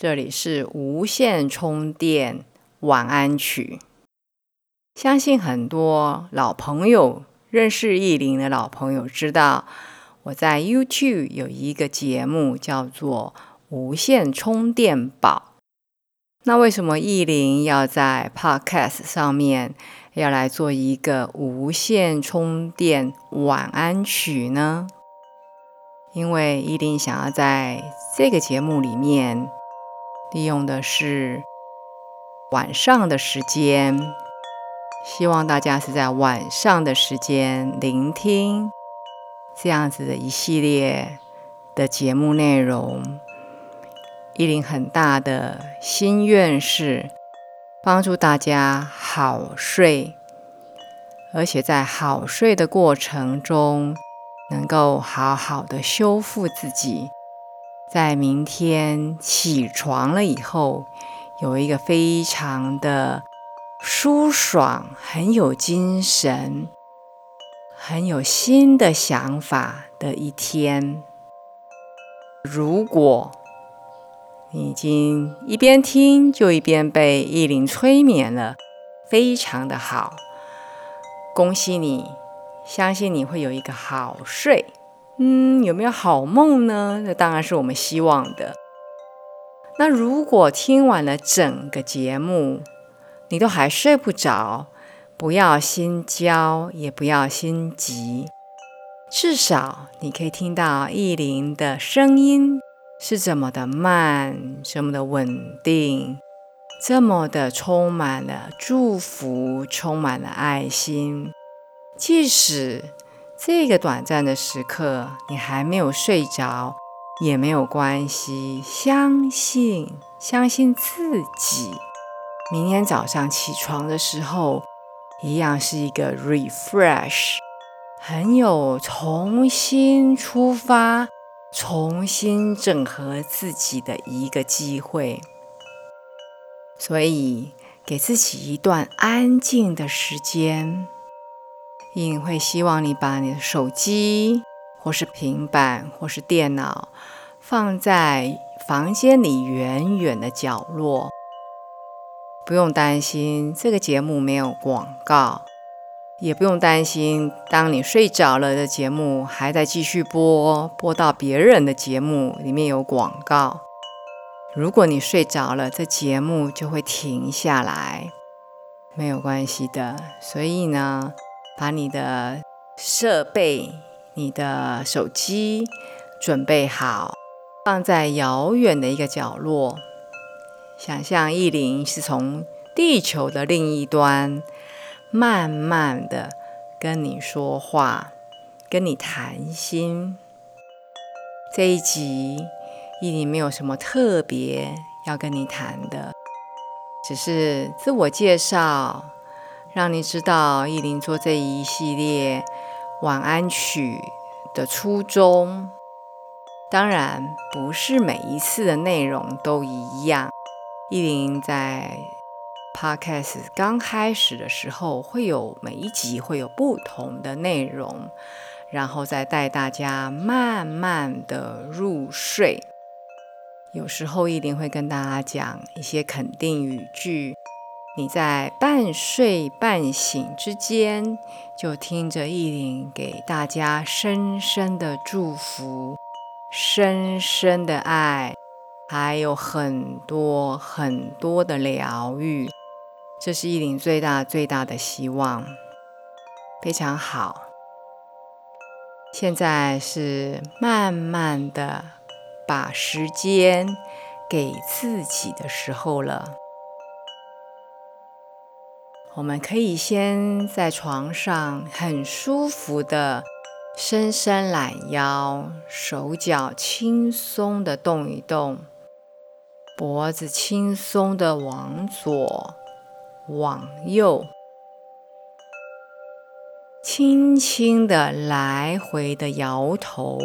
这里是无线充电晚安曲。相信很多老朋友认识意林的老朋友知道，我在 YouTube 有一个节目叫做《无线充电宝》。那为什么意林要在 Podcast 上面要来做一个无线充电晚安曲呢？因为意林想要在这个节目里面。利用的是晚上的时间，希望大家是在晚上的时间聆听这样子的一系列的节目内容。依林很大的心愿是帮助大家好睡，而且在好睡的过程中，能够好好的修复自己。在明天起床了以后，有一个非常的舒爽、很有精神、很有新的想法的一天。如果你已经一边听就一边被意林催眠了，非常的好，恭喜你！相信你会有一个好睡。嗯，有没有好梦呢？那当然是我们希望的。那如果听完了整个节目，你都还睡不着，不要心焦，也不要心急，至少你可以听到意林的声音是这么的慢，这么的稳定，这么的充满了祝福，充满了爱心，即使。这个短暂的时刻，你还没有睡着也没有关系。相信，相信自己，明天早上起床的时候，一样是一个 refresh，很有重新出发、重新整合自己的一个机会。所以，给自己一段安静的时间。会希望你把你的手机，或是平板，或是电脑放在房间里远远的角落。不用担心这个节目没有广告，也不用担心当你睡着了的节目还在继续播，播到别人的节目里面有广告。如果你睡着了，这节目就会停下来，没有关系的。所以呢。把你的设备、你的手机准备好，放在遥远的一个角落。想象意林是从地球的另一端，慢慢的跟你说话，跟你谈心。这一集意林没有什么特别要跟你谈的，只是自我介绍。让你知道意林做这一系列晚安曲的初衷，当然不是每一次的内容都一样。意林在 Podcast 刚开始的时候，会有每一集会有不同的内容，然后再带大家慢慢的入睡。有时候意林会跟大家讲一些肯定语句。你在半睡半醒之间，就听着意林给大家深深的祝福、深深的爱，还有很多很多的疗愈。这是意林最大最大的希望。非常好。现在是慢慢的把时间给自己的时候了。我们可以先在床上很舒服的伸伸懒腰，手脚轻松的动一动，脖子轻松的往左、往右，轻轻的来回的摇头，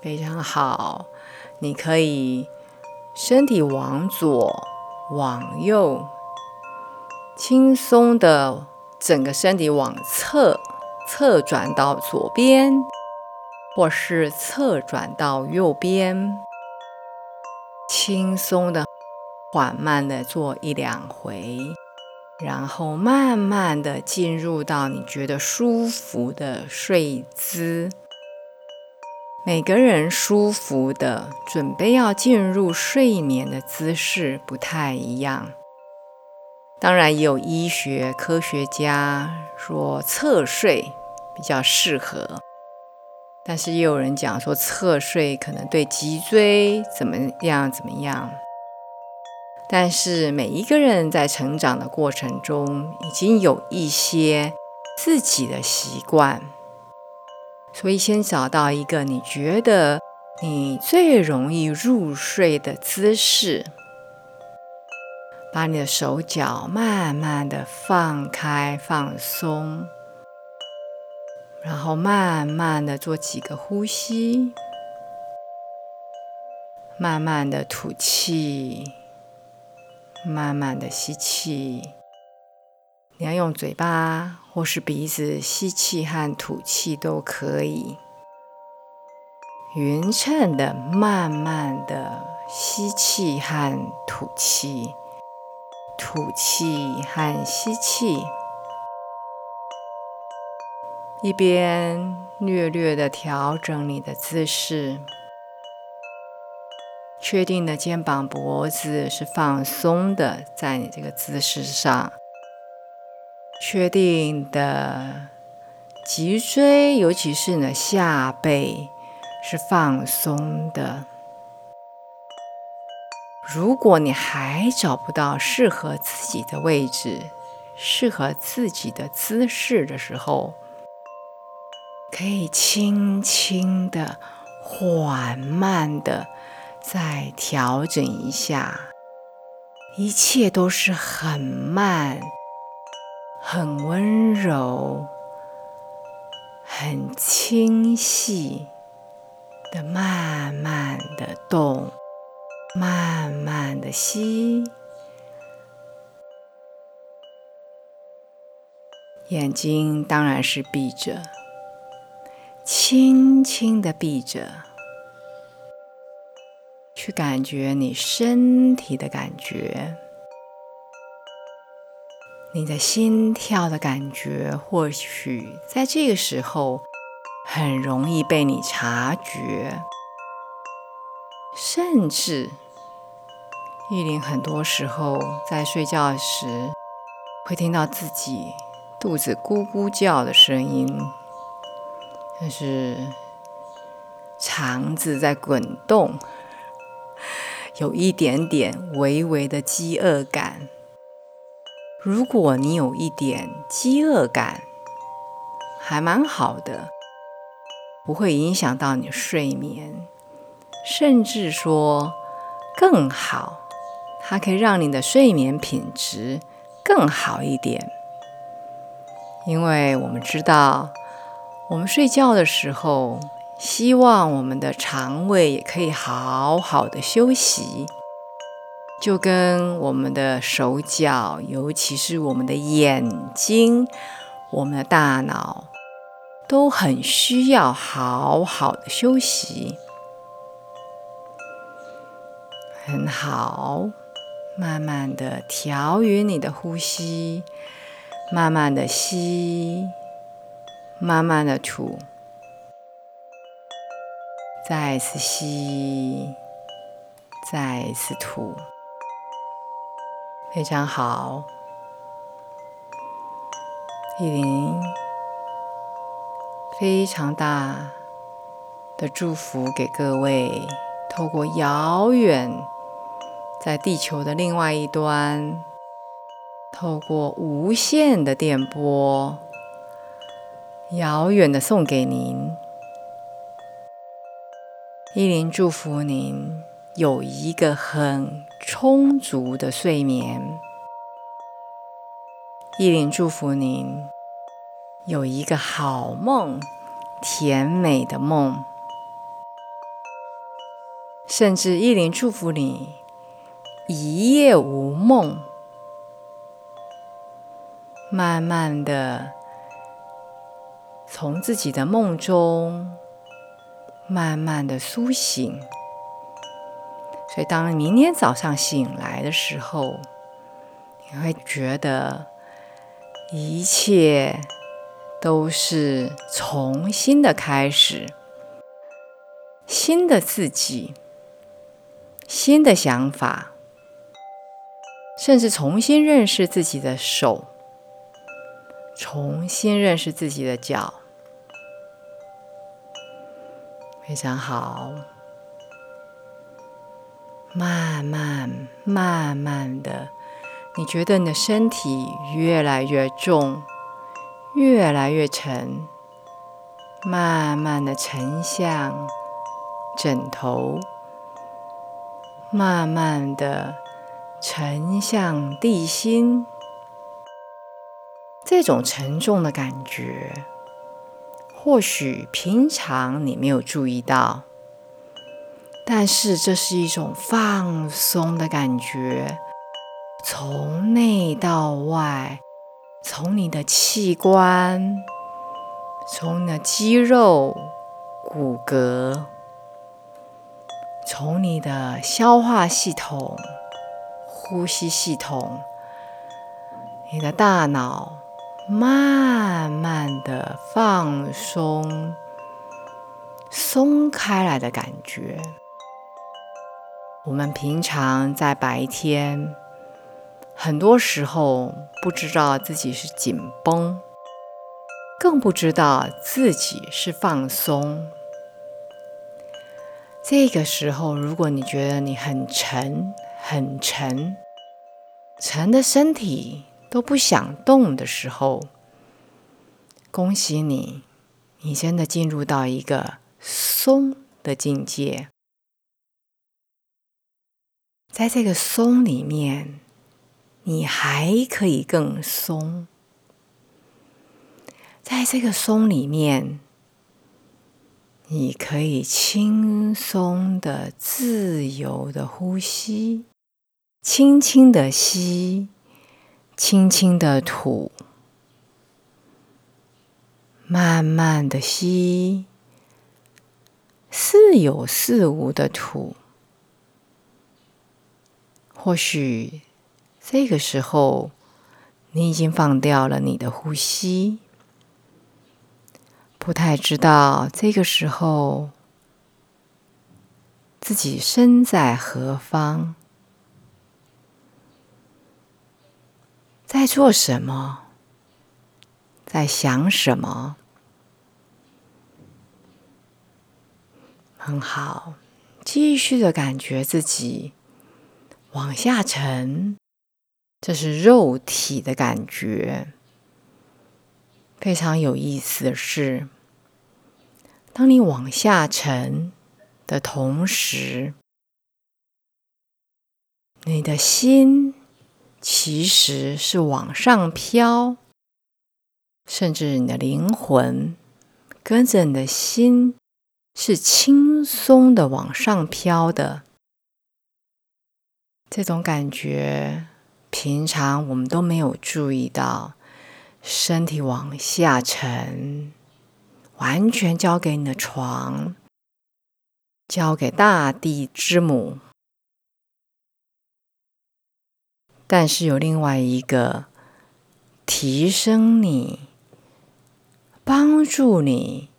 非常好。你可以身体往左、往右，轻松的整个身体往侧。侧转到左边，或是侧转到右边，轻松的、缓慢的做一两回，然后慢慢的进入到你觉得舒服的睡姿。每个人舒服的准备要进入睡眠的姿势不太一样。当然，也有医学科学家说侧睡比较适合，但是也有人讲说侧睡可能对脊椎怎么样怎么样。但是每一个人在成长的过程中，已经有一些自己的习惯，所以先找到一个你觉得你最容易入睡的姿势。把你的手脚慢慢的放开、放松，然后慢慢的做几个呼吸，慢慢的吐气，慢慢的吸气。你要用嘴巴或是鼻子吸气和吐气都可以，匀称的、慢慢的吸气和吐气。吐气和吸气，一边略略的调整你的姿势，确定的肩膀脖子是放松的，在你这个姿势上，确定的脊椎，尤其是你的下背是放松的。如果你还找不到适合自己的位置、适合自己的姿势的时候，可以轻轻的、缓慢的再调整一下。一切都是很慢、很温柔、很清晰的，慢慢的动。慢慢的吸，眼睛当然是闭着，轻轻的闭着，去感觉你身体的感觉，你的心跳的感觉，或许在这个时候很容易被你察觉。甚至，玉林很多时候在睡觉时会听到自己肚子咕咕叫的声音，那是肠子在滚动，有一点点微微的饥饿感。如果你有一点饥饿感，还蛮好的，不会影响到你睡眠。甚至说更好，它可以让你的睡眠品质更好一点。因为我们知道，我们睡觉的时候，希望我们的肠胃也可以好好的休息，就跟我们的手脚，尤其是我们的眼睛、我们的大脑，都很需要好好的休息。很好，慢慢的调匀你的呼吸，慢慢的吸，慢慢的吐，再次吸，再次吐，非常好。依林非常大的祝福给各位，透过遥远。在地球的另外一端，透过无线的电波，遥远的送给您。依林祝福您有一个很充足的睡眠。依林祝福您有一个好梦，甜美的梦。甚至依林祝福你一夜无梦，慢慢的从自己的梦中。慢慢的苏醒，所以当明天早上醒来的时候，你会觉得一切都是重新的开始，新的自己，新的想法，甚至重新认识自己的手，重新认识自己的脚。非常好，慢慢慢慢的，你觉得你的身体越来越重，越来越沉，慢慢的沉向枕头，慢慢的沉向地心，这种沉重的感觉。或许平常你没有注意到，但是这是一种放松的感觉，从内到外，从你的器官，从你的肌肉、骨骼，从你的消化系统、呼吸系统，你的大脑。慢慢的放松、松开来的感觉。我们平常在白天，很多时候不知道自己是紧绷，更不知道自己是放松。这个时候，如果你觉得你很沉、很沉，沉的身体。都不想动的时候，恭喜你，你真的进入到一个松的境界。在这个松里面，你还可以更松。在这个松里面，你可以轻松的、自由的呼吸，轻轻的吸。轻轻的吐，慢慢的吸，似有似无的吐。或许这个时候，你已经放掉了你的呼吸，不太知道这个时候自己身在何方。在做什么？在想什么？很好，继续的感觉自己往下沉，这是肉体的感觉。非常有意思的是，当你往下沉的同时，你的心。其实是往上飘，甚至你的灵魂跟着你的心是轻松的往上飘的。这种感觉，平常我们都没有注意到。身体往下沉，完全交给你的床，交给大地之母。但是有另外一个提升你、帮助你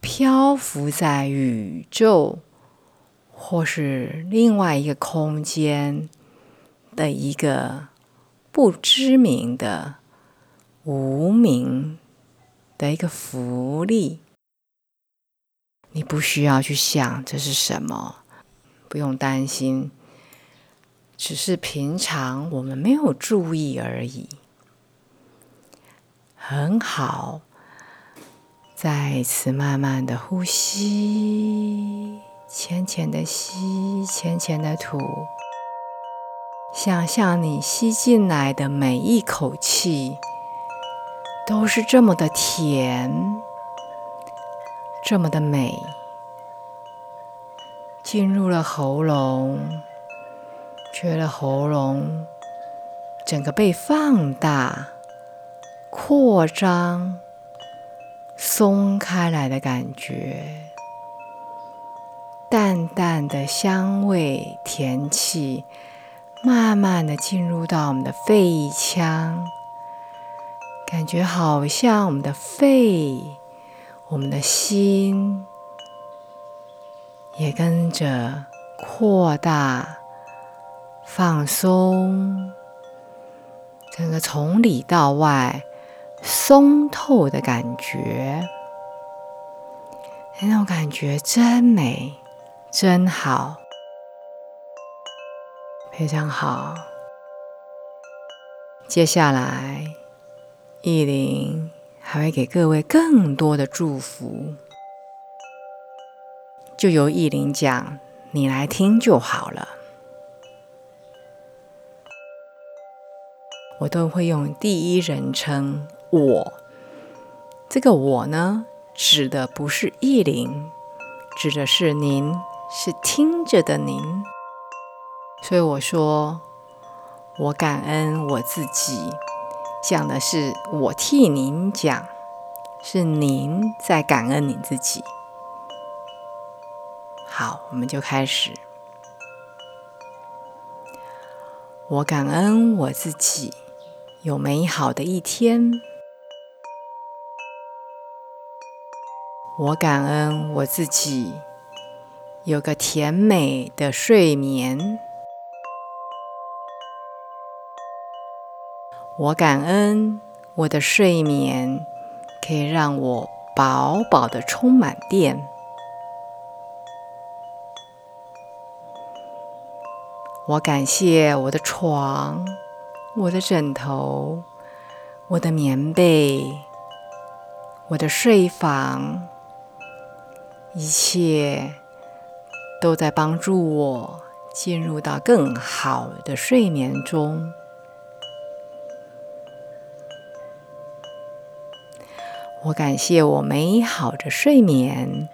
漂浮在宇宙，或是另外一个空间的一个不知名的、无名的一个福利。你不需要去想这是什么，不用担心。只是平常我们没有注意而已。很好，再次慢慢的呼吸，浅浅的吸，浅浅的吐。想象你吸进来的每一口气都是这么的甜，这么的美，进入了喉咙，觉得喉咙整个被放大、扩张、松开来的感觉，淡淡的香味、甜气。慢慢的进入到我们的肺腔，感觉好像我们的肺、我们的心也跟着扩大、放松，整个从里到外松透的感觉，那种感觉真美，真好。非常好。接下来，意林还会给各位更多的祝福，就由意林讲，你来听就好了。我都会用第一人称“我”，这个“我”呢，指的不是意林，指的是您，是听着的您。所以我说，我感恩我自己，讲的是我替您讲，是您在感恩你自己。好，我们就开始。我感恩我自己有美好的一天，我感恩我自己有个甜美的睡眠。我感恩我的睡眠可以让我饱饱的充满电。我感谢我的床、我的枕头、我的棉被、我的睡房，一切都在帮助我进入到更好的睡眠中。我感谢我美好的睡眠，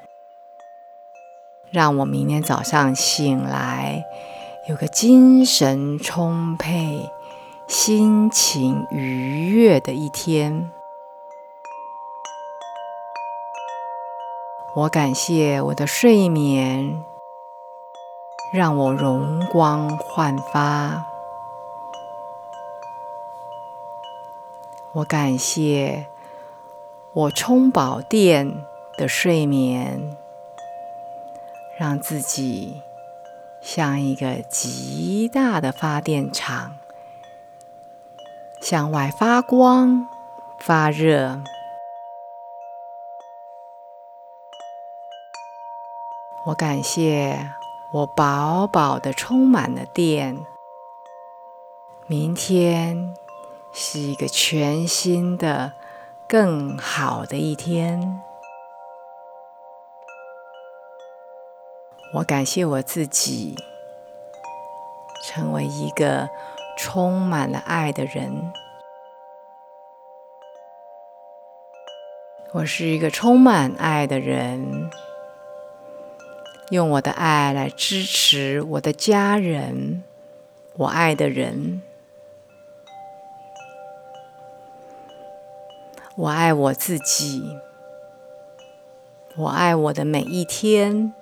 让我明天早上醒来有个精神充沛、心情愉悦的一天。我感谢我的睡眠，让我容光焕发。我感谢。我充饱电的睡眠，让自己像一个极大的发电厂，向外发光发热。我感谢我饱饱的充满了电，明天是一个全新的。更好的一天，我感谢我自己，成为一个充满了爱的人。我是一个充满爱的人，用我的爱来支持我的家人，我爱的人。我爱我自己，我爱我的每一天，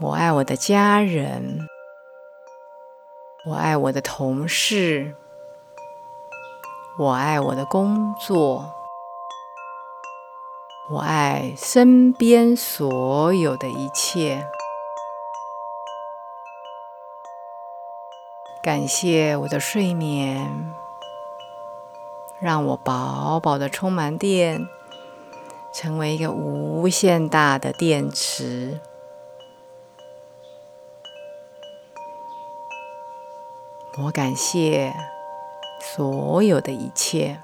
我爱我的家人，我爱我的同事，我爱我的工作，我爱身边所有的一切。感谢我的睡眠。让我饱饱的充满电，成为一个无限大的电池。我感谢所有的一切。